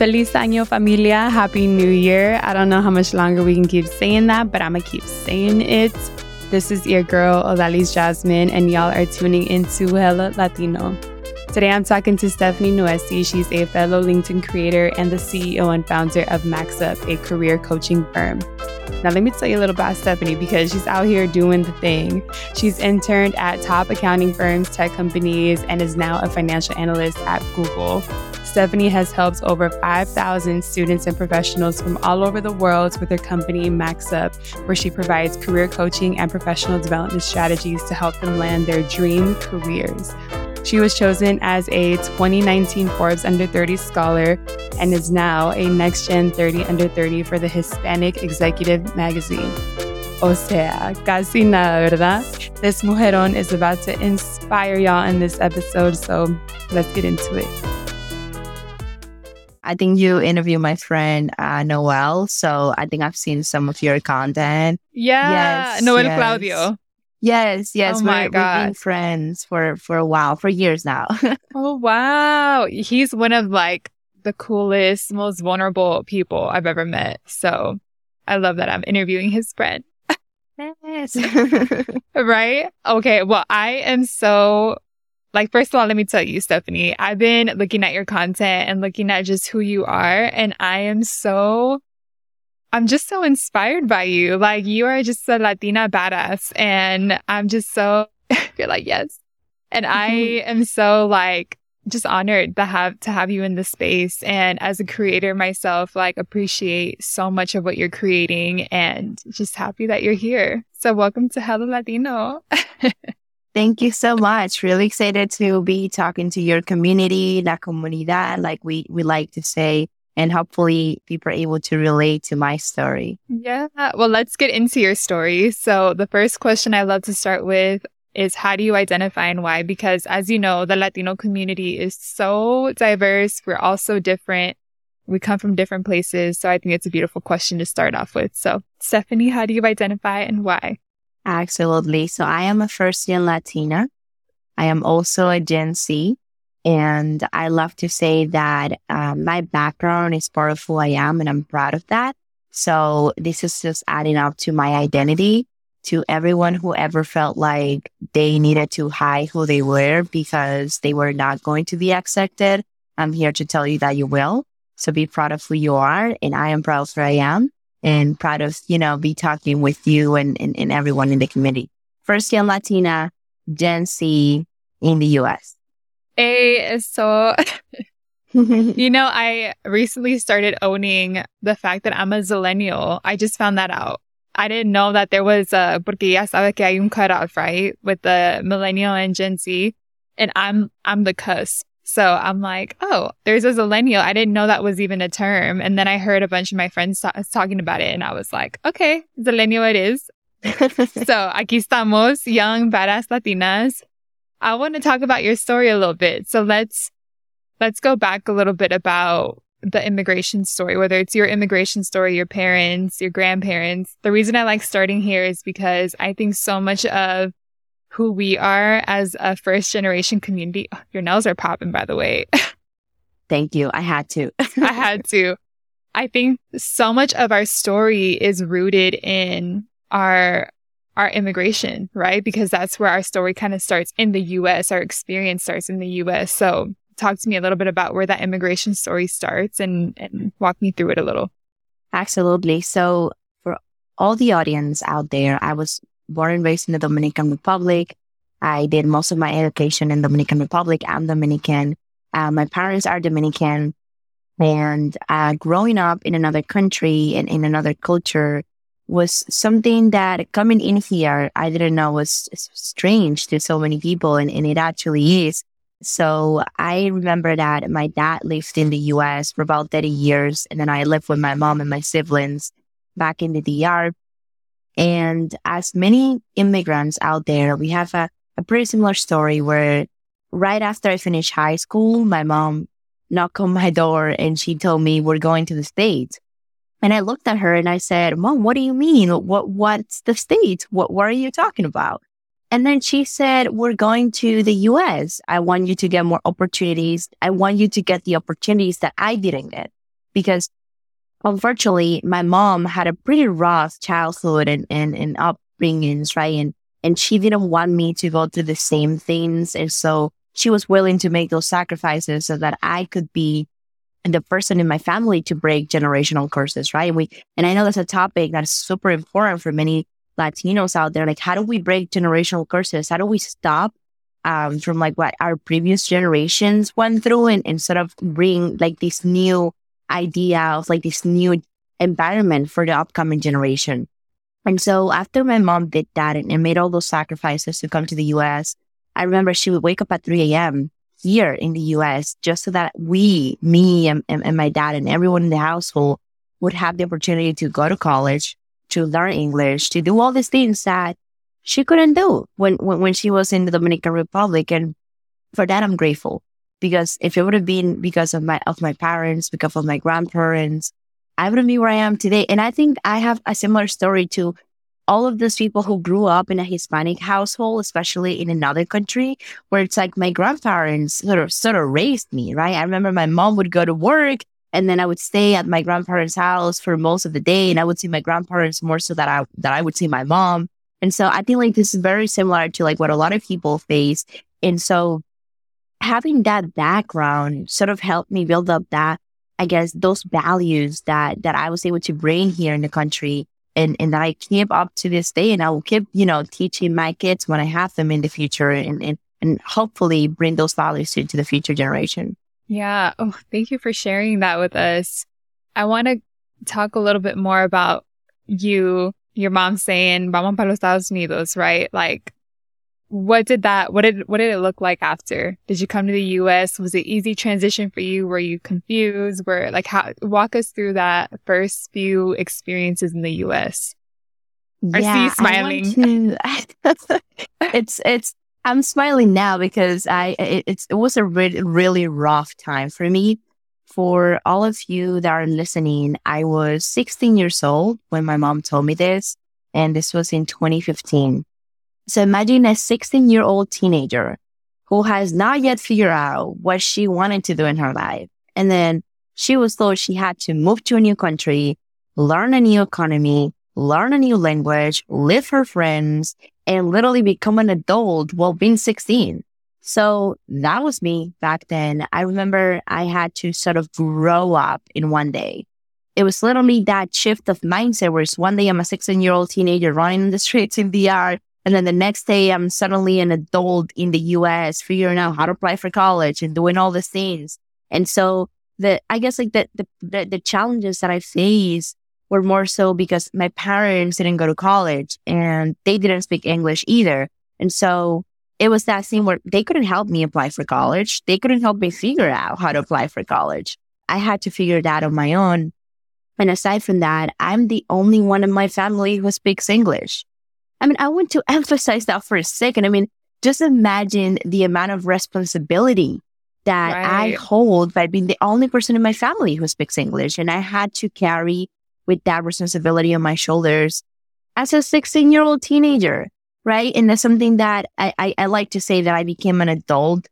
Feliz año, familia. Happy New Year. I don't know how much longer we can keep saying that, but I'm going to keep saying it. This is your girl, Odalys Jasmine, and y'all are tuning into Hella Latino. Today I'm talking to Stephanie Nuesi. She's a fellow LinkedIn creator and the CEO and founder of MaxUp, a career coaching firm. Now, let me tell you a little about Stephanie because she's out here doing the thing. She's interned at top accounting firms, tech companies, and is now a financial analyst at Google. Stephanie has helped over 5,000 students and professionals from all over the world with her company MaxUp, where she provides career coaching and professional development strategies to help them land their dream careers. She was chosen as a 2019 Forbes Under 30 Scholar and is now a Next Gen 30 Under 30 for the Hispanic Executive Magazine. O sea, casi nada, ¿verdad? This mujerón is about to inspire y'all in this episode, so let's get into it. I think you interview my friend uh, Noel, so I think I've seen some of your content. Yeah, Yes, Noel yes. Claudio. Yes, yes, Oh my we're, we've God. been friends for for a while, for years now. Oh wow, he's one of like the coolest, most vulnerable people I've ever met. So I love that I'm interviewing his friend. yes. Right? Okay. Well, I am so like, first of all, let me tell you, Stephanie, I've been looking at your content and looking at just who you are. And I am so, I'm just so inspired by you. Like, you are just a Latina badass. And I'm just so, you're like, yes. And I am so like, just honored to have to have you in the space and as a creator myself like appreciate so much of what you're creating and just happy that you're here so welcome to Hella Latino Thank you so much. Really excited to be talking to your community, la comunidad, like we we like to say, and hopefully people are able to relate to my story. yeah. Well let's get into your story. So the first question I love to start with is how do you identify and why? Because as you know the Latino community is so diverse. We're all so different. We come from different places. So I think it's a beautiful question to start off with. So Stephanie how do you identify and why Absolutely. So I am a first gen Latina. I am also a Gen Z. And I love to say that um, my background is part of who I am and I'm proud of that. So this is just adding up to my identity to everyone who ever felt like they needed to hide who they were because they were not going to be accepted. I'm here to tell you that you will. So be proud of who you are. And I am proud of who I am and proud of, you know, be talking with you and, and, and everyone in the community. First gen Latina, Gen Z in the US. A is so You know, I recently started owning the fact that I'm a zillennial. I just found that out. I didn't know that there was a, porque ya sabe que hay un cutoff, right? With the millennial and Gen Z. And I'm, I'm the cusp. So I'm like, oh, there's a zillennial. I didn't know that was even a term. And then I heard a bunch of my friends ta- talking about it and I was like, okay, zillennial it is. so aquí estamos, young, badass Latinas. I want to talk about your story a little bit. So let's, let's go back a little bit about the immigration story, whether it's your immigration story, your parents, your grandparents. The reason I like starting here is because I think so much of who we are as a first generation community. Oh, your nails are popping, by the way. Thank you. I had to. I had to. I think so much of our story is rooted in our our immigration, right? Because that's where our story kind of starts in the US. Our experience starts in the US. So talk to me a little bit about where that immigration story starts and, and walk me through it a little. Absolutely. So for all the audience out there, I was born and raised in the Dominican Republic. I did most of my education in Dominican Republic. I'm Dominican. Uh, my parents are Dominican. And uh, growing up in another country and in another culture was something that coming in here, I didn't know was strange to so many people. And, and it actually is. So I remember that my dad lived in the US for about 30 years. And then I lived with my mom and my siblings back in the DR. And as many immigrants out there, we have a, a pretty similar story where right after I finished high school, my mom knocked on my door and she told me we're going to the States. And I looked at her and I said, Mom, what do you mean? What, what's the States? What, what are you talking about? And then she said, we're going to the US. I want you to get more opportunities. I want you to get the opportunities that I didn't get because unfortunately my mom had a pretty rough childhood and, and, and upbringings, right? And, and she didn't want me to go through the same things. And so she was willing to make those sacrifices so that I could be the person in my family to break generational curses, right? And we, and I know that's a topic that's super important for many Latinos out there. Like, how do we break generational curses? How do we stop um, from like what our previous generations went through and, and sort of bring like this new idea of like this new environment for the upcoming generation? And so after my mom did that and, and made all those sacrifices to come to the US, I remember she would wake up at 3 a.m here in the US just so that we, me and, and, and, my dad and everyone in the household would have the opportunity to go to college, to learn English, to do all these things that she couldn't do when, when, when she was in the Dominican Republic. And for that, I'm grateful because if it would have been because of my, of my parents, because of my grandparents, I wouldn't be where I am today. And I think I have a similar story to all of those people who grew up in a Hispanic household, especially in another country, where it's like my grandparents sort of sort of raised me, right? I remember my mom would go to work and then I would stay at my grandparents' house for most of the day, and I would see my grandparents more so that I that I would see my mom. And so I think like this is very similar to like what a lot of people face. And so having that background sort of helped me build up that, I guess, those values that that I was able to bring here in the country and, and that I keep up to this day. And I will keep, you know, teaching my kids when I have them in the future and, and, and hopefully bring those values to, to the future generation. Yeah. Oh, thank you for sharing that with us. I want to talk a little bit more about you, your mom saying, vamos para los Estados Unidos, right? Like, what did that what did what did it look like after did you come to the us was it easy transition for you were you confused were like how walk us through that first few experiences in the us yeah, I see you smiling. To, it's it's I'm smiling now because I it, it's it was a really really rough time for me. For all of you that are listening, I was 16 years old when my mom told me this, and this was in 2015. So imagine a 16 year old teenager who has not yet figured out what she wanted to do in her life. And then she was told she had to move to a new country, learn a new economy, learn a new language, live her friends, and literally become an adult while being 16. So that was me back then. I remember I had to sort of grow up in one day. It was literally that shift of mindset where it's one day I'm a 16 year old teenager running in the streets in DR and then the next day, I'm suddenly an adult in the US, figuring out how to apply for college and doing all these things. And so the, I guess like the, the, the, challenges that I faced were more so because my parents didn't go to college and they didn't speak English either. And so it was that thing where they couldn't help me apply for college. They couldn't help me figure out how to apply for college. I had to figure it out on my own. And aside from that, I'm the only one in my family who speaks English. I mean, I want to emphasize that for a second. I mean, just imagine the amount of responsibility that right. I hold by being the only person in my family who speaks English. And I had to carry with that responsibility on my shoulders as a 16 year old teenager. Right. And that's something that I, I, I like to say that I became an adult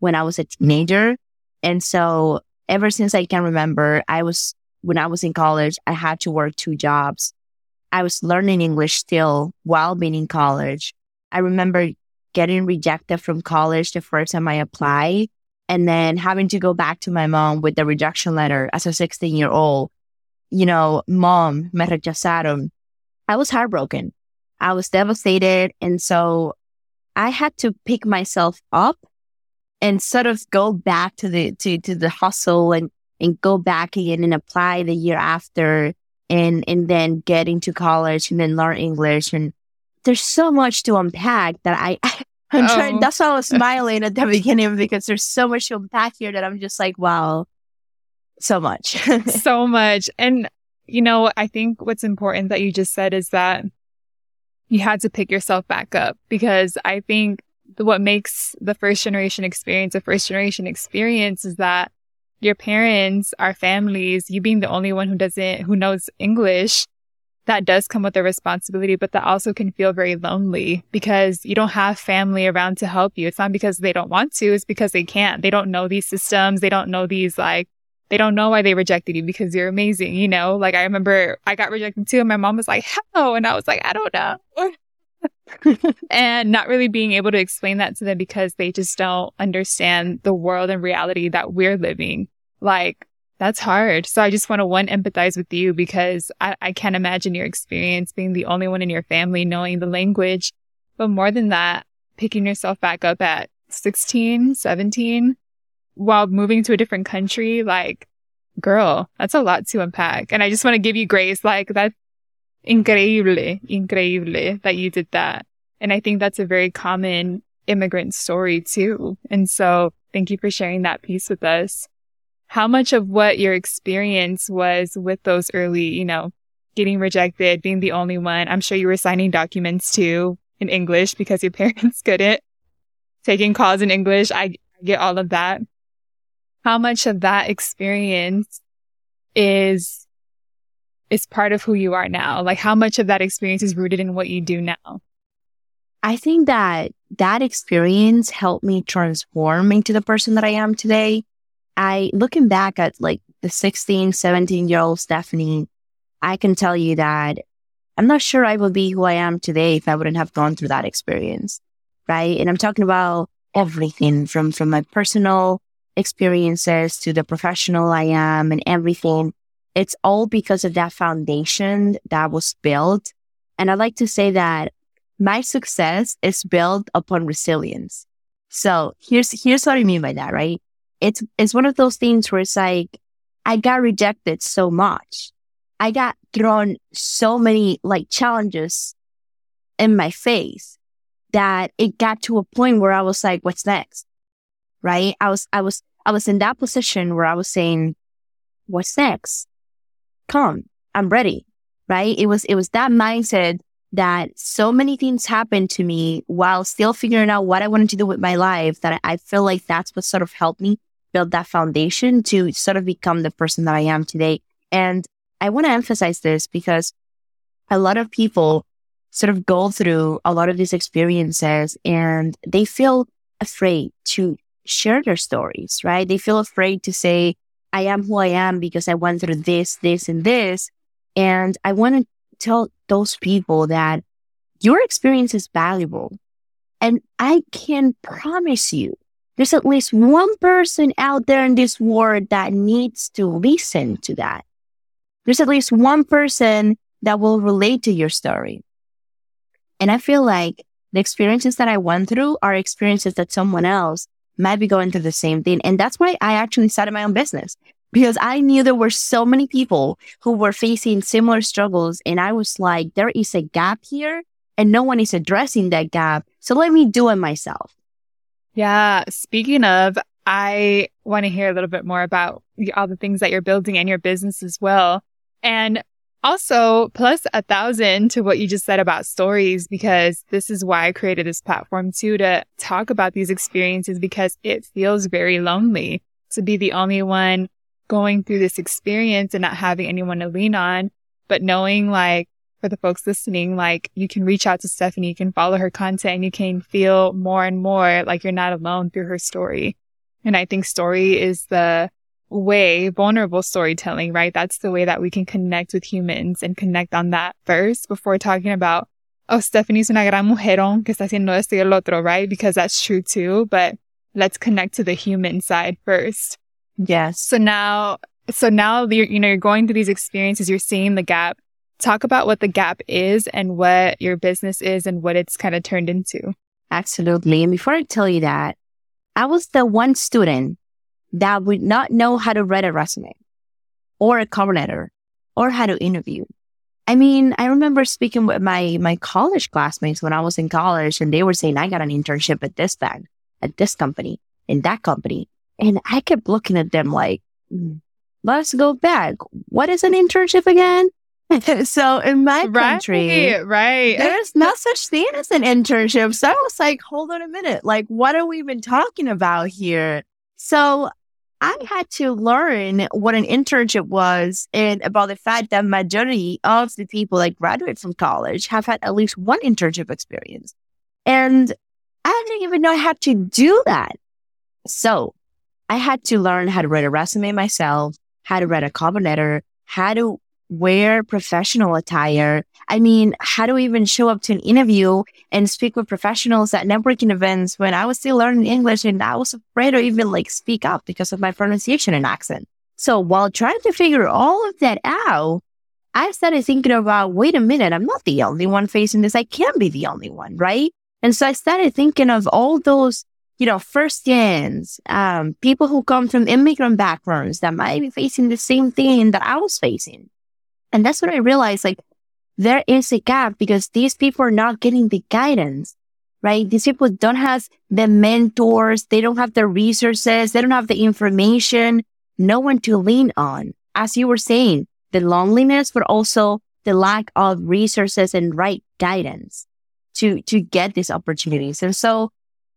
when I was a teenager. And so ever since I can remember, I was, when I was in college, I had to work two jobs I was learning English still while being in college. I remember getting rejected from college the first time I applied and then having to go back to my mom with the rejection letter as a 16 year old. You know, mom, me rechazaron. I was heartbroken. I was devastated. And so I had to pick myself up and sort of go back to the, to, to the hustle and and go back again and apply the year after and, and then get into college and then learn English. And there's so much to unpack that I, I'm oh. trying, that's why I was smiling at the beginning because there's so much to unpack here that I'm just like, wow, so much. so much. And, you know, I think what's important that you just said is that you had to pick yourself back up because I think what makes the first generation experience a first generation experience is that your parents, our families, you being the only one who doesn't, who knows English, that does come with a responsibility, but that also can feel very lonely because you don't have family around to help you. It's not because they don't want to, it's because they can't. They don't know these systems. They don't know these like they don't know why they rejected you because you're amazing, you know? Like I remember I got rejected too and my mom was like, how? And I was like, I don't know. and not really being able to explain that to them because they just don't understand the world and reality that we're living. Like that's hard. So I just want to one empathize with you because I, I can't imagine your experience being the only one in your family knowing the language. But more than that, picking yourself back up at 16, 17 while moving to a different country, like, girl, that's a lot to unpack. And I just want to give you grace. Like, that's increíble, increíble that you did that. And I think that's a very common immigrant story too. And so thank you for sharing that piece with us. How much of what your experience was with those early, you know, getting rejected, being the only one? I'm sure you were signing documents too in English because your parents couldn't. Taking calls in English. I, get all of that how much of that experience is is part of who you are now? Like how much of that experience is rooted in what you do now? I think that that experience helped me transform into the person that I am today. I looking back at like the 16, 17 year old Stephanie, I can tell you that I'm not sure I would be who I am today if I wouldn't have gone through that experience. Right. And I'm talking about everything from, from my personal experiences to the professional I am and everything. It's all because of that foundation that was built. And I like to say that my success is built upon resilience. So here's, here's what I mean by that, right? It's, it's one of those things where it's like, I got rejected so much. I got thrown so many like challenges in my face that it got to a point where I was like, what's next? right? I was, I was, I was in that position where I was saying, what's next? Come, I'm ready, right? It was, it was that mindset that so many things happened to me while still figuring out what I wanted to do with my life that I feel like that's what sort of helped me build that foundation to sort of become the person that I am today. And I want to emphasize this because a lot of people sort of go through a lot of these experiences and they feel afraid to share their stories, right? They feel afraid to say, I am who I am because I went through this, this, and this. And I want to tell those people that your experience is valuable. And I can promise you, there's at least one person out there in this world that needs to listen to that. There's at least one person that will relate to your story. And I feel like the experiences that I went through are experiences that someone else might be going through the same thing. And that's why I actually started my own business because I knew there were so many people who were facing similar struggles. And I was like, there is a gap here and no one is addressing that gap. So let me do it myself. Yeah. Speaking of, I want to hear a little bit more about all the things that you're building in your business as well. And also, plus a thousand to what you just said about stories, because this is why I created this platform too, to talk about these experiences because it feels very lonely to be the only one going through this experience and not having anyone to lean on. But knowing like for the folks listening, like you can reach out to Stephanie, you can follow her content and you can feel more and more like you're not alone through her story. And I think story is the way, vulnerable storytelling, right? That's the way that we can connect with humans and connect on that first before talking about, oh, Stephanie's una gran mujerón oh, que está haciendo esto y el otro, right? Because that's true too. But let's connect to the human side first. Yes. So now, so now you're, you know, you're going through these experiences, you're seeing the gap. Talk about what the gap is and what your business is and what it's kind of turned into. Absolutely. And before I tell you that, I was the one student that would not know how to write a resume or a cover letter or how to interview. I mean, I remember speaking with my, my college classmates when I was in college and they were saying, I got an internship at this bank, at this company, in that company. And I kept looking at them like, mm, let's go back. What is an internship again? so in my country, right, right. there's no such thing as an internship. So I was like, hold on a minute. Like, what are we even talking about here? So I had to learn what an internship was and about the fact that majority of the people that graduate from college have had at least one internship experience. And I didn't even know how to do that. So I had to learn how to write a resume myself, how to write a cover letter, how to wear professional attire. I mean, how do we even show up to an interview and speak with professionals at networking events when I was still learning English and I was afraid to even like speak up because of my pronunciation and accent. So while trying to figure all of that out, I started thinking about, wait a minute, I'm not the only one facing this. I can't be the only one, right? And so I started thinking of all those, you know, first gens, um, people who come from immigrant backgrounds that might be facing the same thing that I was facing. And that's what I realized, like, there is a gap because these people are not getting the guidance, right? These people don't have the mentors. They don't have the resources. They don't have the information, no one to lean on. As you were saying, the loneliness, but also the lack of resources and right guidance to, to get these opportunities. And so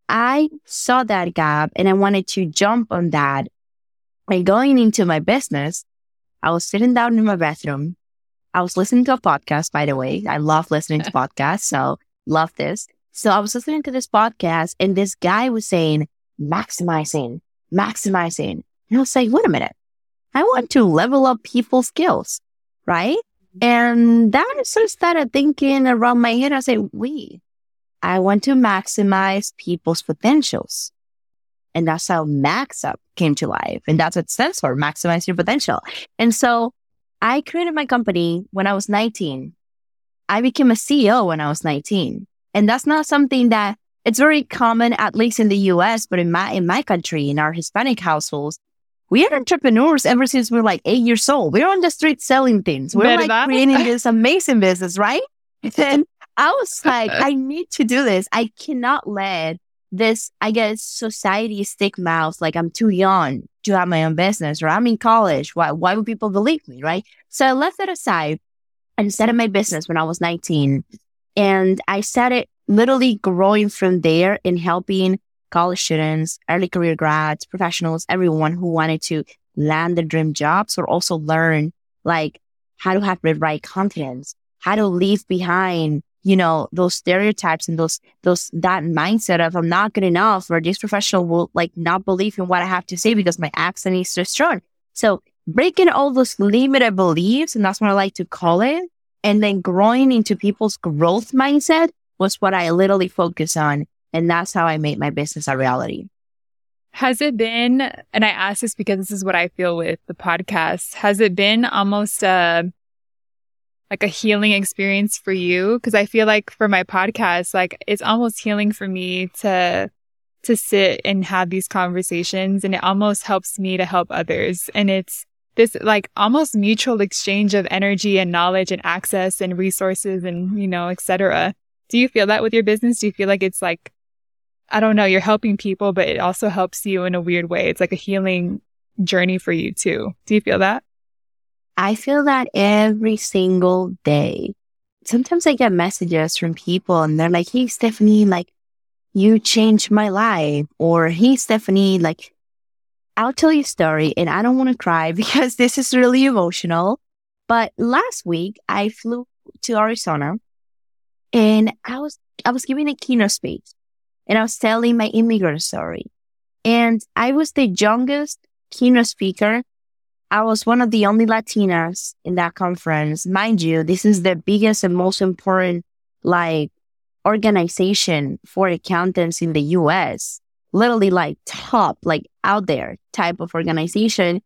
I saw that gap and I wanted to jump on that. And going into my business, I was sitting down in my bathroom I was listening to a podcast, by the way. I love listening to podcasts. So love this. So I was listening to this podcast and this guy was saying, maximizing, maximizing. And I was like, wait a minute. I want to level up people's skills, right? Mm-hmm. And that sort of started thinking around my head. I said, we, I want to maximize people's potentials. And that's how Max Up came to life. And that's what it stands for, maximize your potential. And so I created my company when I was 19. I became a CEO when I was 19. And that's not something that it's very common, at least in the US, but in my, in my country, in our Hispanic households, we are entrepreneurs ever since we are like eight years old. We're on the street selling things. We're like that? creating this amazing business, right? And I was like, I need to do this. I cannot let this, I guess, society stick mouth like I'm too young to have my own business or I'm in college. Why, why would people believe me? Right. So I left that aside and started my business when I was 19. And I started literally growing from there in helping college students, early career grads, professionals, everyone who wanted to land their dream jobs or also learn like how to have the right confidence, how to leave behind you know, those stereotypes and those, those, that mindset of I'm not good enough or this professional will like not believe in what I have to say because my accent is so strong. So breaking all those limited beliefs, and that's what I like to call it, and then growing into people's growth mindset was what I literally focus on. And that's how I made my business a reality. Has it been, and I ask this because this is what I feel with the podcast, has it been almost a like a healing experience for you? Cause I feel like for my podcast, like it's almost healing for me to, to sit and have these conversations and it almost helps me to help others. And it's this like almost mutual exchange of energy and knowledge and access and resources and, you know, etc. Do you feel that with your business? Do you feel like it's like, I don't know, you're helping people, but it also helps you in a weird way. It's like a healing journey for you too. Do you feel that? I feel that every single day. Sometimes I get messages from people and they're like, Hey, Stephanie, like you changed my life. Or Hey, Stephanie, like I'll tell you a story and I don't want to cry because this is really emotional. But last week I flew to Arizona and I was, I was giving a keynote speech and I was telling my immigrant story. And I was the youngest keynote speaker I was one of the only Latinas in that conference. Mind you, this is the biggest and most important like organization for accountants in the US. Literally like top, like out there type of organization.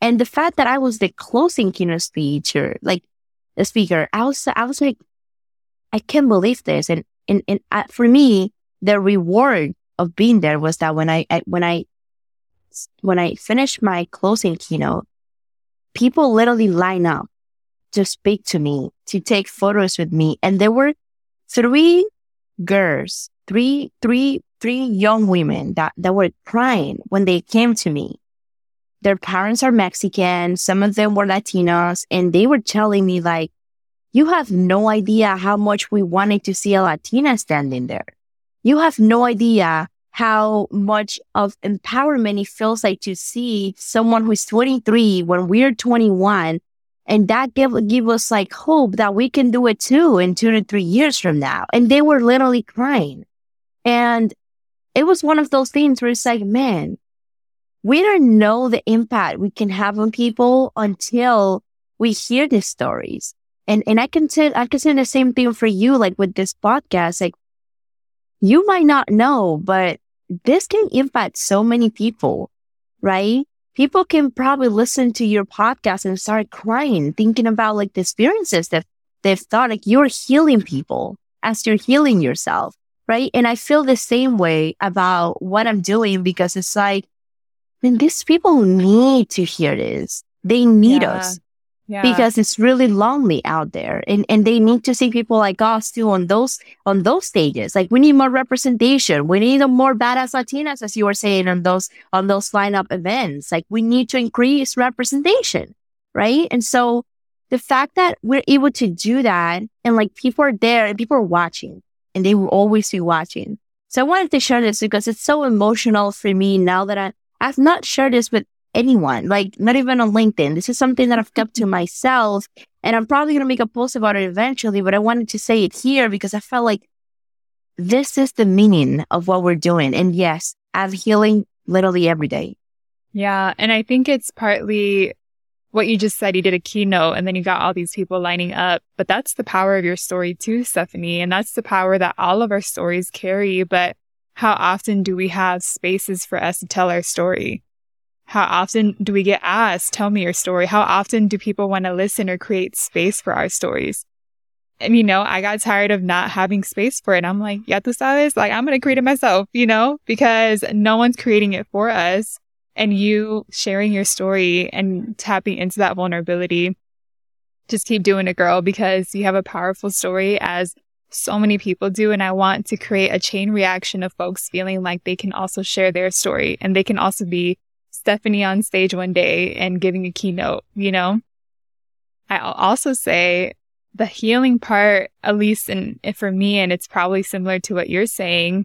And the fact that I was the closing keynote speaker, like the speaker, I was, I was like, I can't believe this. And, and, and uh, for me, the reward of being there was that when I, I when I when I finished my closing keynote, people literally line up to speak to me, to take photos with me. And there were three girls, three, three, three young women that, that were crying when they came to me. Their parents are Mexican. Some of them were Latinos and they were telling me like, you have no idea how much we wanted to see a Latina standing there. You have no idea how much of empowerment it feels like to see someone who's 23 when we're 21. And that give, give us like hope that we can do it too in two to three years from now. And they were literally crying. And it was one of those things where it's like, man, we don't know the impact we can have on people until we hear these stories. And, and I can say, I can say the same thing for you, like with this podcast, like you might not know, but this can impact so many people, right? People can probably listen to your podcast and start crying, thinking about like the experiences that they've thought like you're healing people as you're healing yourself, right? And I feel the same way about what I'm doing because it's like, man, these people need to hear this. They need yeah. us yeah. because it's really lonely out there and, and they need to see people like us too on those on those stages. Like we need more representation. We need more badass latinas as you were saying on those on those lineup events. Like we need to increase representation right? And so the fact that we're able to do that and like people are there and people are watching and they will always be watching. So i wanted to share this because it's so emotional for me now that i I've not shared this with anyone, like not even on LinkedIn. This is something that I've kept to mm-hmm. myself. And I'm probably going to make a post about it eventually, but I wanted to say it here because I felt like this is the meaning of what we're doing. And yes, I'm healing literally every day. Yeah. And I think it's partly what you just said. You did a keynote and then you got all these people lining up, but that's the power of your story too, Stephanie. And that's the power that all of our stories carry. But how often do we have spaces for us to tell our story? How often do we get asked, tell me your story? How often do people want to listen or create space for our stories? And, you know, I got tired of not having space for it. I'm like, ya tú sabes, like, I'm going to create it myself, you know, because no one's creating it for us. And you sharing your story and tapping into that vulnerability, just keep doing it, girl, because you have a powerful story as so many people do. And I want to create a chain reaction of folks feeling like they can also share their story and they can also be Stephanie on stage one day and giving a keynote, you know? I'll also say the healing part, at least in, for me, and it's probably similar to what you're saying,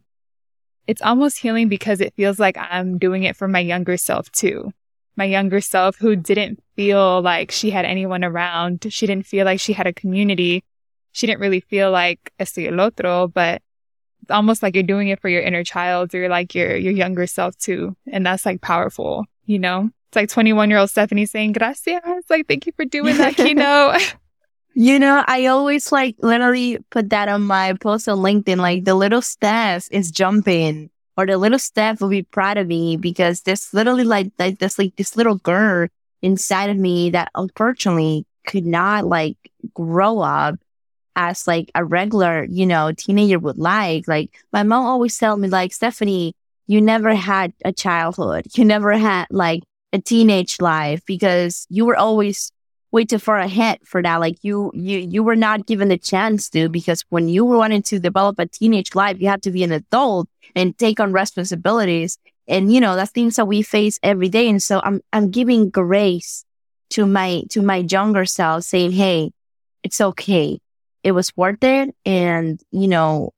it's almost healing because it feels like I'm doing it for my younger self too. My younger self who didn't feel like she had anyone around. She didn't feel like she had a community. She didn't really feel like estoy el otro, but almost like you're doing it for your inner child or like your, your younger self too. And that's like powerful, you know? It's like 21 year old Stephanie saying, gracias. Like, thank you for doing that keynote. You know, I always like literally put that on my post on LinkedIn. Like the little Steph is jumping or the little Steph will be proud of me because there's literally like, like this, like this little girl inside of me that unfortunately could not like grow up as like a regular, you know, teenager would like. Like my mom always tell me like, Stephanie, you never had a childhood. You never had like a teenage life because you were always way too far ahead for that. Like you, you, you were not given the chance to because when you were wanting to develop a teenage life, you had to be an adult and take on responsibilities. And you know, that's things that we face every day. And so I'm, I'm giving grace to my, to my younger self saying, Hey, it's okay it was worth it. And, you know,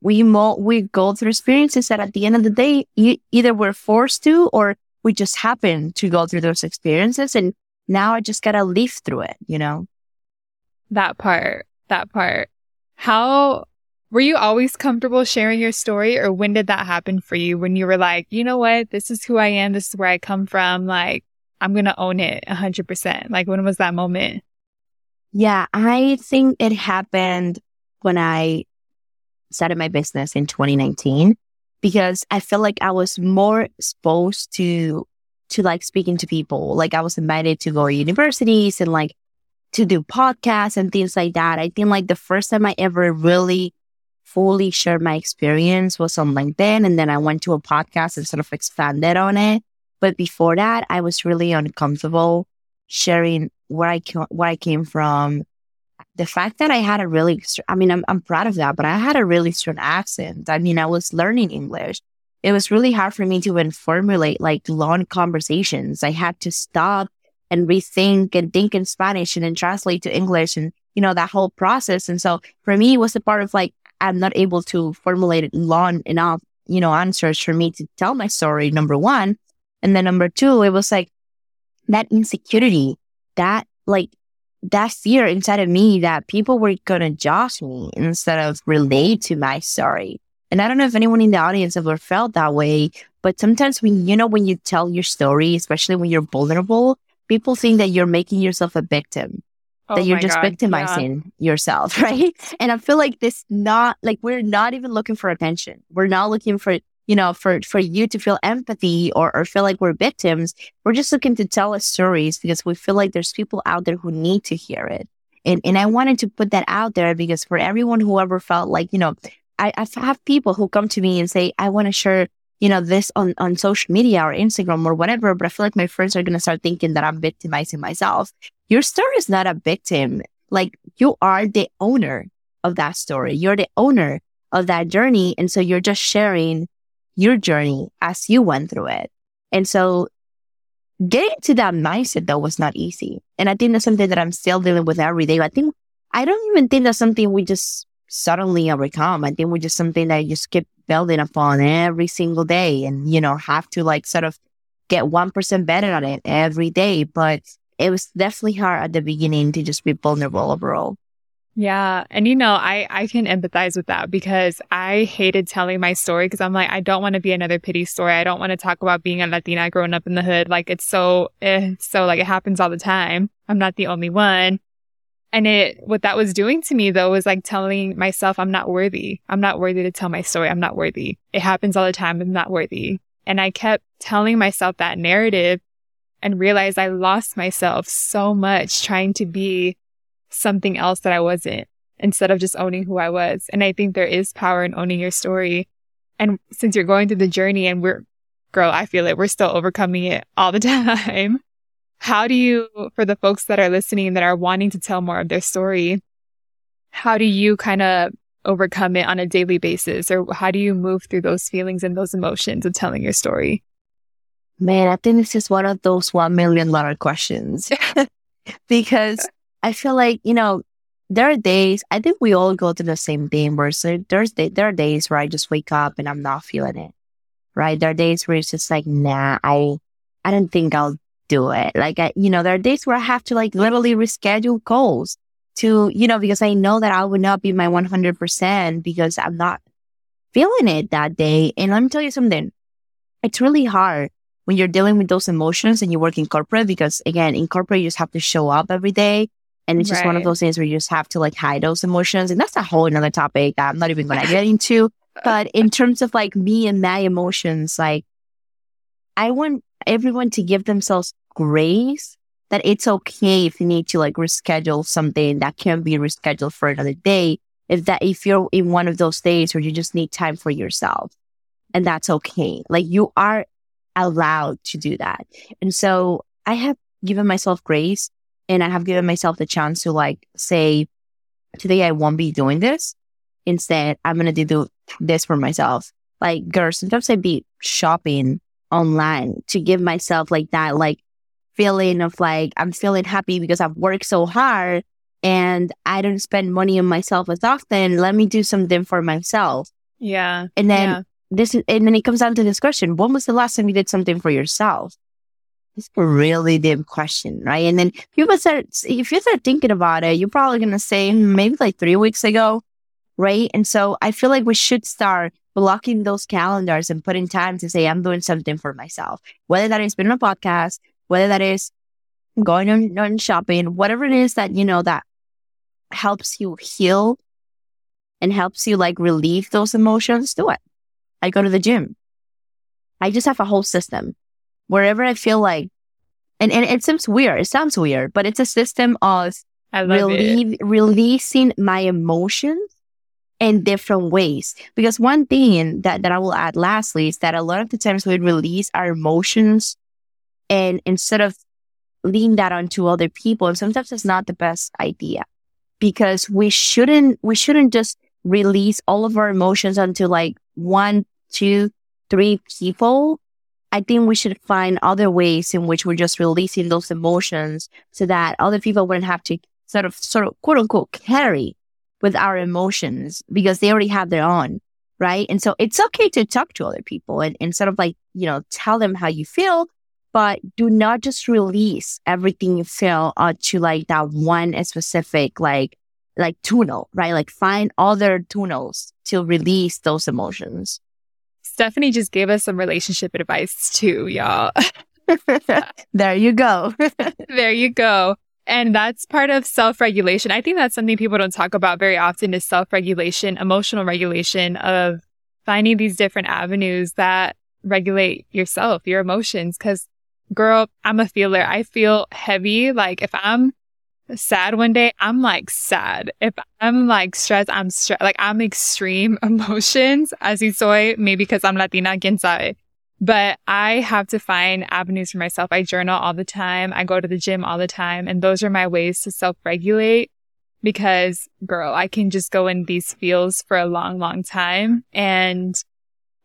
we mo- we go through experiences that at the end of the day, you, either we're forced to or we just happen to go through those experiences. And now I just gotta live through it, you know? That part, that part. How were you always comfortable sharing your story or when did that happen for you when you were like, you know what? This is who I am. This is where I come from. Like, I'm going to own it a hundred percent. Like, when was that moment? Yeah, I think it happened when I started my business in 2019 because I feel like I was more exposed to to like speaking to people. Like I was invited to go to universities and like to do podcasts and things like that. I think like the first time I ever really fully shared my experience was on LinkedIn and then I went to a podcast and sort of expanded on it. But before that, I was really uncomfortable sharing where I, where I came from. The fact that I had a really, I mean, I'm, I'm proud of that, but I had a really strong accent. I mean, I was learning English. It was really hard for me to even formulate like long conversations. I had to stop and rethink and think in Spanish and then translate to English and, you know, that whole process. And so for me, it was a part of like, I'm not able to formulate long enough, you know, answers for me to tell my story, number one. And then number two, it was like that insecurity, that like that fear inside of me that people were going to judge me instead of relate to my story. And I don't know if anyone in the audience ever felt that way, but sometimes when, you know, when you tell your story, especially when you're vulnerable, people think that you're making yourself a victim. Oh that you're just God. victimizing yeah. yourself, right? And I feel like this not like we're not even looking for attention. We're not looking for, you know, for for you to feel empathy or, or feel like we're victims. We're just looking to tell us stories because we feel like there's people out there who need to hear it. And and I wanted to put that out there because for everyone who ever felt like, you know, I, I have people who come to me and say, I want to share you know, this on, on social media or Instagram or whatever, but I feel like my friends are going to start thinking that I'm victimizing myself. Your story is not a victim. Like you are the owner of that story. You're the owner of that journey. And so you're just sharing your journey as you went through it. And so getting to that mindset though was not easy. And I think that's something that I'm still dealing with every day. I think, I don't even think that's something we just suddenly overcome. I think we just something that you just keep building upon every single day and, you know, have to like sort of get 1% better at it every day. But it was definitely hard at the beginning to just be vulnerable overall. Yeah. And you know, I, I can empathize with that because I hated telling my story because I'm like, I don't want to be another pity story. I don't want to talk about being a Latina growing up in the hood. Like it's so, eh, so like it happens all the time. I'm not the only one. And it, what that was doing to me though was like telling myself, I'm not worthy. I'm not worthy to tell my story. I'm not worthy. It happens all the time. I'm not worthy. And I kept telling myself that narrative and realized I lost myself so much trying to be something else that I wasn't instead of just owning who I was. And I think there is power in owning your story. And since you're going through the journey and we're, girl, I feel it, we're still overcoming it all the time. How do you, for the folks that are listening that are wanting to tell more of their story, how do you kind of overcome it on a daily basis? Or how do you move through those feelings and those emotions of telling your story? Man, I think this is one of those $1 million questions because I feel like, you know, there are days, I think we all go through the same thing where so there's, there are days where I just wake up and I'm not feeling it, right? There are days where it's just like, nah, I, I don't think I'll do it. Like, I, you know, there are days where I have to like literally reschedule calls to, you know, because I know that I would not be my 100% because I'm not feeling it that day. And let me tell you something. It's really hard when you're dealing with those emotions and you work in corporate because again, in corporate, you just have to show up every day. And it's just right. one of those things where you just have to like hide those emotions. And that's a whole another topic that I'm not even going to get into. But in terms of like me and my emotions, like I want everyone to give themselves grace that it's okay if you need to like reschedule something that can be rescheduled for another day. If that, if you're in one of those days where you just need time for yourself and that's okay. Like you are allowed to do that. And so I have given myself grace and I have given myself the chance to like say, today I won't be doing this. Instead, I'm going to do this for myself. Like, girls, sometimes I be shopping online to give myself like that, like feeling of like, I'm feeling happy because I've worked so hard and I don't spend money on myself as often. Let me do something for myself. Yeah. And then yeah. this, and then it comes down to this question. When was the last time you did something for yourself? It's a really deep question, right? And then people start, if you start thinking about it, you're probably going to say hmm, maybe like three weeks ago, right? And so I feel like we should start blocking those calendars and putting time to say, I'm doing something for myself, whether that is being a podcast, whether that is going on, on shopping, whatever it is that, you know, that helps you heal and helps you like relieve those emotions, do it. I go to the gym. I just have a whole system wherever I feel like, and, and it seems weird. It sounds weird, but it's a system of relieve, releasing my emotions in different ways. Because one thing that, that I will add lastly is that a lot of the times we release our emotions And instead of lean that onto other people, and sometimes it's not the best idea because we shouldn't, we shouldn't just release all of our emotions onto like one, two, three people. I think we should find other ways in which we're just releasing those emotions so that other people wouldn't have to sort of, sort of quote unquote carry with our emotions because they already have their own. Right. And so it's okay to talk to other people and, and sort of like, you know, tell them how you feel, but do not just release everything you feel onto like that one specific, like, like tunnel, right? Like find other tunnels to release those emotions. Stephanie just gave us some relationship advice too, y'all. there you go. there you go. And that's part of self regulation. I think that's something people don't talk about very often is self regulation, emotional regulation of finding these different avenues that regulate yourself, your emotions. Cause girl, I'm a feeler. I feel heavy. Like if I'm sad one day, I'm like sad. If I'm like stressed, I'm stressed. Like I'm extreme emotions, as you saw, maybe because I'm Latina, quien sabe. But I have to find avenues for myself. I journal all the time. I go to the gym all the time. And those are my ways to self regulate because girl, I can just go in these fields for a long, long time. And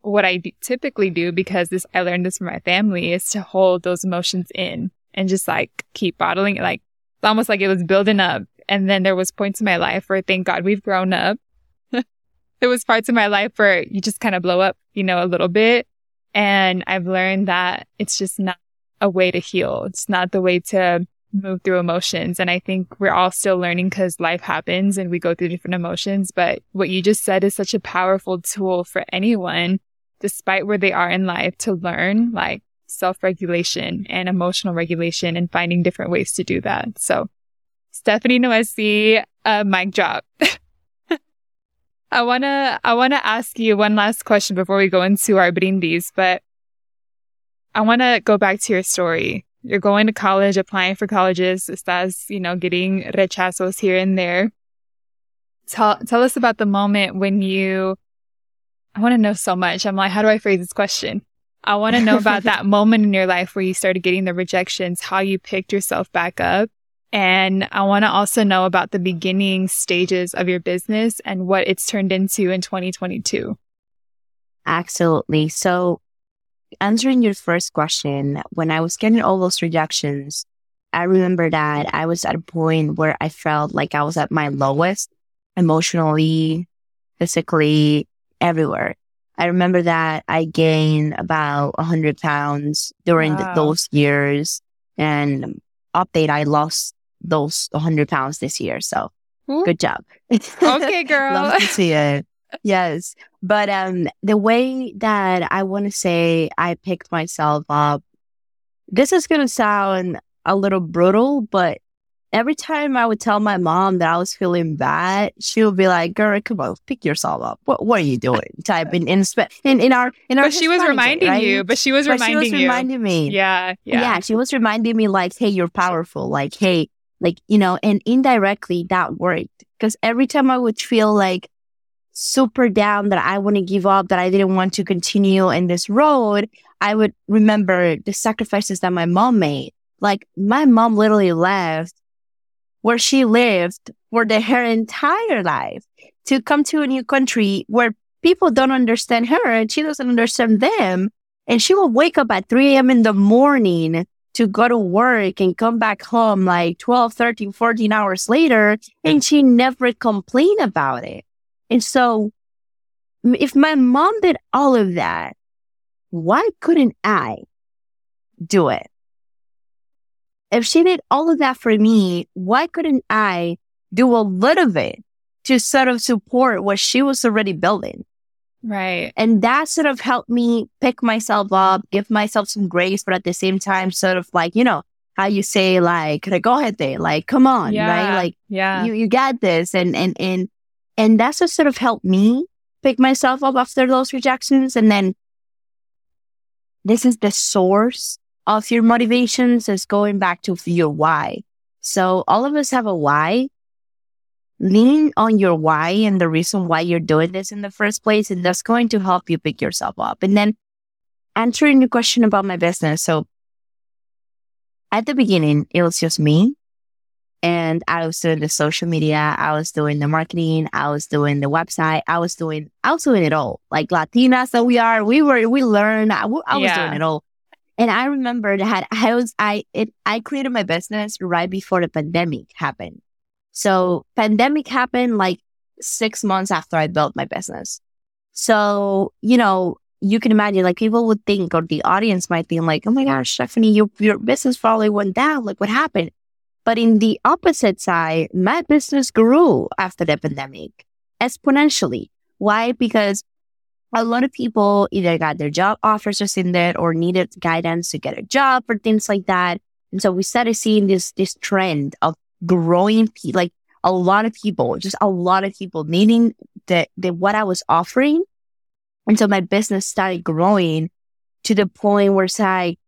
what I typically do, because this, I learned this from my family is to hold those emotions in and just like keep bottling it. Like almost like it was building up. And then there was points in my life where thank God we've grown up. there was parts of my life where you just kind of blow up, you know, a little bit. And I've learned that it's just not a way to heal. It's not the way to move through emotions. And I think we're all still learning because life happens and we go through different emotions. But what you just said is such a powerful tool for anyone, despite where they are in life to learn like self regulation and emotional regulation and finding different ways to do that. So Stephanie Nuesi, a mic drop. I wanna I wanna ask you one last question before we go into our brindis, but I wanna go back to your story. You're going to college, applying for colleges, estás, you know, getting rechazos here and there. Tell tell us about the moment when you I want to know so much. I'm like, how do I phrase this question? I want to know about that moment in your life where you started getting the rejections, how you picked yourself back up, and I want to also know about the beginning stages of your business and what it's turned into in 2022. Absolutely. So, answering your first question, when I was getting all those rejections, I remember that I was at a point where I felt like I was at my lowest emotionally, physically, everywhere. I remember that I gained about 100 pounds during wow. the, those years. And update, I lost those 100 pounds this year. So Ooh. good job. Okay, girl. Love to see it. Yes. But um, the way that I want to say I picked myself up, this is going to sound a little brutal, but every time I would tell my mom that I was feeling bad, she would be like, "Girl, come on, pick yourself up. What What are you doing?" Type in in in, in our in our. But she was reminding right? you. But she was but reminding she was you. reminding me. Yeah, yeah, yeah. She was reminding me like, "Hey, you're powerful. Like, hey, like, you know, and indirectly that worked because every time I would feel like super down that I want to give up, that I didn't want to continue in this road, I would remember the sacrifices that my mom made. Like my mom literally left where she lived for the, her entire life to come to a new country where people don't understand her and she doesn't understand them. And she will wake up at 3 a.m. in the morning to go to work and come back home like 12, 13, 14 hours later. And she never complained about it. And so if my mom did all of that, why couldn't I do it? If she did all of that for me, why couldn't I do a little bit to sort of support what she was already building? Right. And that sort of helped me pick myself up, give myself some grace, but at the same time, sort of like, you know, how you say like, recógete, like, come on, yeah. right? Like, yeah, you, you got this. And, and, and, and that's what sort of helped me pick myself up after those rejections. And then this is the source of your motivations is going back to your why. So all of us have a why lean on your why and the reason why you're doing this in the first place. And that's going to help you pick yourself up. And then answering the question about my business. So at the beginning, it was just me. And I was doing the social media. I was doing the marketing. I was doing the website. I was doing, I was doing it all. Like Latinas that we are, we were, we learned. I, I was yeah. doing it all. And I remember that I was, I, it, I created my business right before the pandemic happened. So pandemic happened like six months after I built my business. So, you know, you can imagine like people would think or the audience might think like, oh my gosh, Stephanie, your, your business probably went down. Like what happened? But in the opposite side, my business grew after the pandemic exponentially. Why? Because a lot of people either got their job offers there or needed guidance to get a job or things like that. And so we started seeing this, this trend of growing, pe- like a lot of people, just a lot of people needing the, the, what I was offering. And so my business started growing to the point where it's like,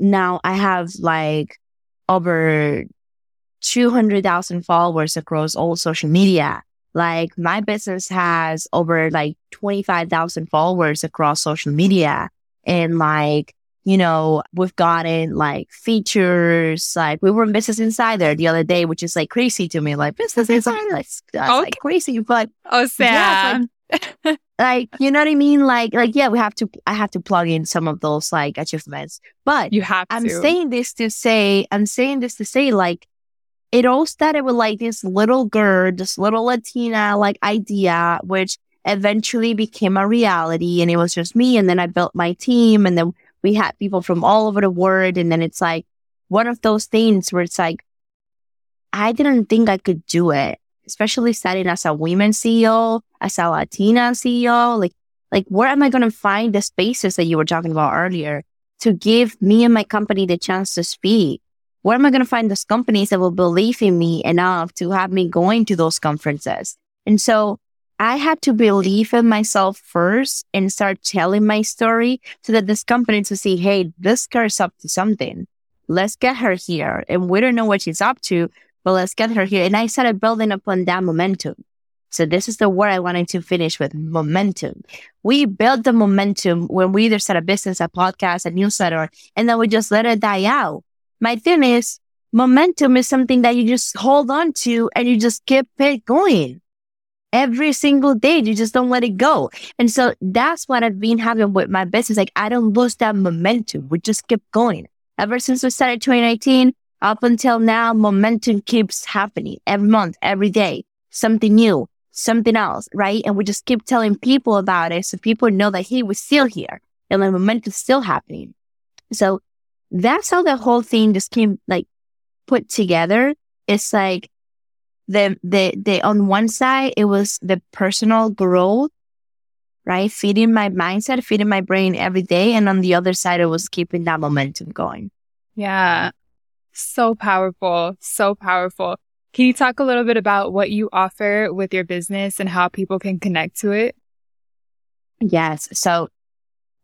now I have like over 200,000 followers across all social media. Like my business has over like 25,000 followers across social media. And like, you know, we've gotten like features. Like we were in Business Insider the other day, which is like crazy to me. Like Business Insider, like, that's uh, okay. Oh. like crazy. But oh, Sam. Yeah, like, like, you know what I mean? Like, like, yeah, we have to, I have to plug in some of those like achievements, but you have I'm saying this to say, I'm saying this to say like, it all started with like this little girl, this little Latina like idea, which eventually became a reality. And it was just me. And then I built my team and then we had people from all over the world. And then it's like one of those things where it's like, I didn't think I could do it, especially starting as a women CEO, as a Latina CEO. Like, like where am I going to find the spaces that you were talking about earlier to give me and my company the chance to speak? Where am I going to find those companies that will believe in me enough to have me going to those conferences? And so I had to believe in myself first and start telling my story so that this company to see, hey, this girl's up to something. Let's get her here. And we don't know what she's up to, but let's get her here. And I started building upon that momentum. So this is the word I wanted to finish with momentum. We build the momentum when we either start a business, a podcast, a newsletter, and then we just let it die out. My thing is momentum is something that you just hold on to and you just keep it going every single day. You just don't let it go. And so that's what I've been having with my business. Like I don't lose that momentum. We just keep going. Ever since we started 2019 up until now, momentum keeps happening every month, every day, something new, something else, right? And we just keep telling people about it. So people know that, hey, we're still here and the momentum's still happening. So that's how the whole thing just came like put together. It's like the, the, the, on one side, it was the personal growth, right? Feeding my mindset, feeding my brain every day. And on the other side, it was keeping that momentum going. Yeah. So powerful. So powerful. Can you talk a little bit about what you offer with your business and how people can connect to it? Yes. So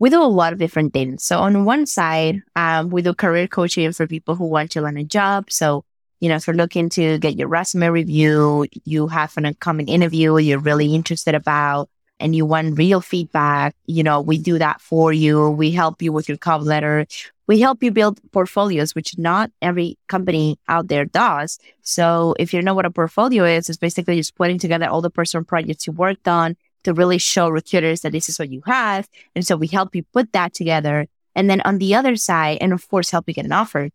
we do a lot of different things. So on one side, um, we do career coaching for people who want to land a job. So, you know, if you're looking to get your resume review, you have an upcoming interview you're really interested about, and you want real feedback, you know, we do that for you. We help you with your cover letter. We help you build portfolios, which not every company out there does. So if you know what a portfolio is, it's basically just putting together all the personal projects you worked on to really show recruiters that this is what you have. And so we help you put that together. And then on the other side, and of course, help you get an offer.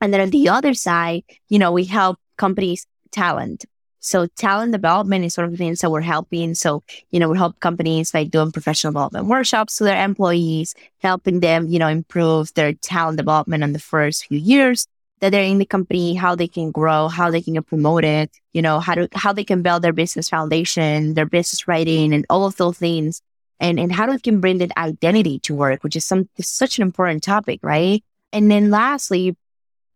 And then on the other side, you know, we help companies talent. So talent development is sort of the things that we're helping. So, you know, we help companies by doing professional development workshops to their employees, helping them, you know, improve their talent development in the first few years that they're in the company, how they can grow, how they can get promoted, you know, how to, how they can build their business foundation, their business writing and all of those things. And, and how they can bring that identity to work, which is some, such an important topic, right? And then lastly,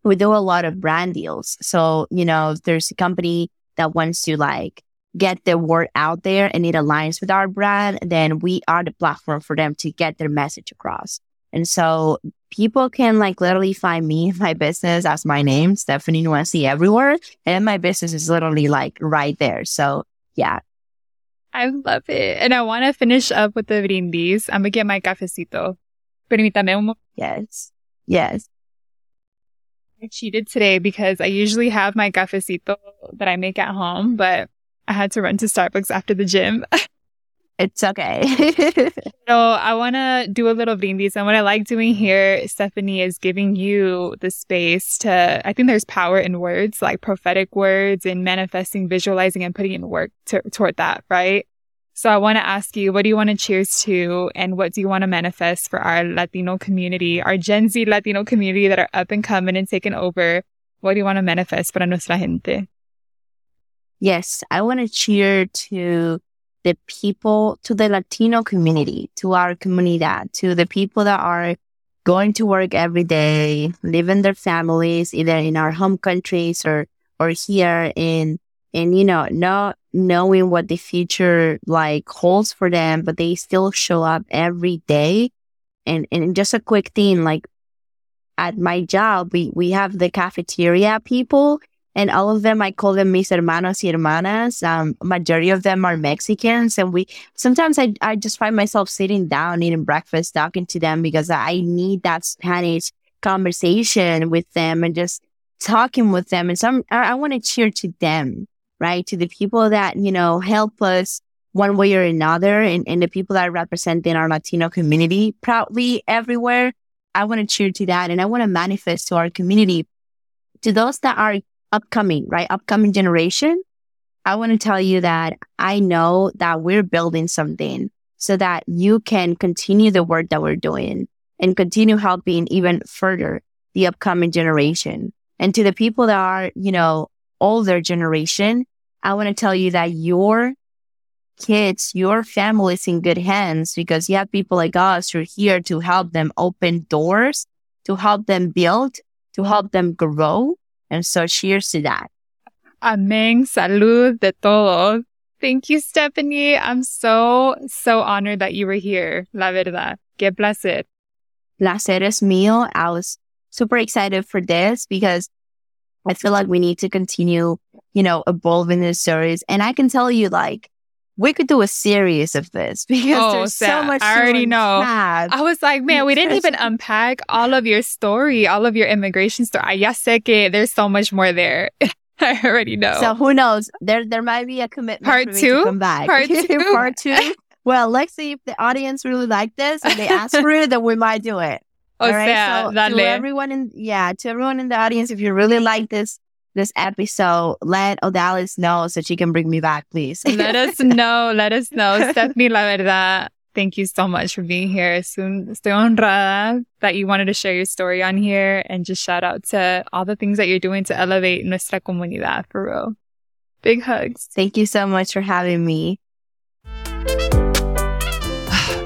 we do a lot of brand deals. So, you know, if there's a company that wants to like get their word out there and it aligns with our brand, then we are the platform for them to get their message across. And so people can like literally find me, my business as my name, Stephanie Nuesi everywhere. And my business is literally like right there. So yeah. I love it. And I want to finish up with the brindis. I'm going to get my cafecito. Permítame un Yes. Yes. I cheated today because I usually have my cafecito that I make at home, but I had to run to Starbucks after the gym. it's okay. so I want to do a little brindis. And what I like doing here, Stephanie, is giving you the space to, I think there's power in words, like prophetic words and manifesting, visualizing and putting in work to, toward that, right? So I want to ask you, what do you want to cheers to? And what do you want to manifest for our Latino community, our Gen Z Latino community that are up and coming and taking over? What do you want to manifest para nuestra gente? Yes, I want to cheer to the people, to the Latino community, to our comunidad, to the people that are going to work every day, living their families, either in our home countries or, or here in, and, you know, not knowing what the future like holds for them, but they still show up every day. And, and just a quick thing, like at my job, we, we have the cafeteria people and all of them, I call them mis hermanos y hermanas. Um, majority of them are Mexicans. And we, sometimes I, I just find myself sitting down, eating breakfast, talking to them because I need that Spanish conversation with them and just talking with them. And some, I, I want to cheer to them right? To the people that, you know, help us one way or another and, and the people that represent in our Latino community proudly everywhere. I want to cheer to that and I want to manifest to our community, to those that are upcoming, right? Upcoming generation. I want to tell you that I know that we're building something so that you can continue the work that we're doing and continue helping even further the upcoming generation. And to the people that are, you know, older generation, I want to tell you that your kids, your family is in good hands because you have people like us who are here to help them open doors, to help them build, to help them grow. And so cheers to that. Amén. Salud de todos. Thank you, Stephanie. I'm so, so honored that you were here. La verdad. Qué placer. Placer es mío. I was super excited for this because I feel like we need to continue, you know, evolving this series. And I can tell you, like, we could do a series of this because oh, there's so much. I already know. I was like, man, we didn't even unpack all of your story, all of your immigration story. Ah, I sé que there's so much more there. I already know. So who knows? There, there might be a commitment. Part two. come back. Part two. Part two. Well, let's see if the audience really like this and they ask for it, then we might do it. O oh, All sea, so dale. to everyone in yeah, to everyone in the audience, if you really like this this episode, let Odalys know so she can bring me back, please. let us know. Let us know. Stephanie, la verdad, thank you so much for being here. Estoy honrada that you wanted to share your story on here and just shout out to all the things that you're doing to elevate nuestra comunidad for real. Big hugs. Thank you so much for having me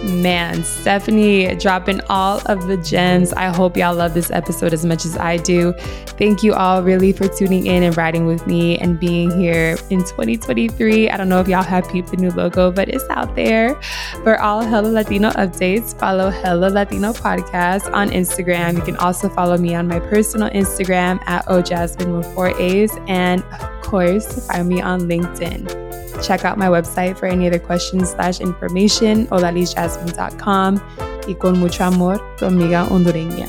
man, Stephanie dropping all of the gems. I hope y'all love this episode as much as I do. Thank you all really for tuning in and riding with me and being here in 2023. I don't know if y'all have peeped the new logo, but it's out there. For all Hella Latino updates, follow Hella Latino Podcast on Instagram. You can also follow me on my personal Instagram at ojasmine with four A's. And of course, find me on LinkedIn. Check out my website for any other questions slash information, Y con mucho amor, tu amiga hondureña.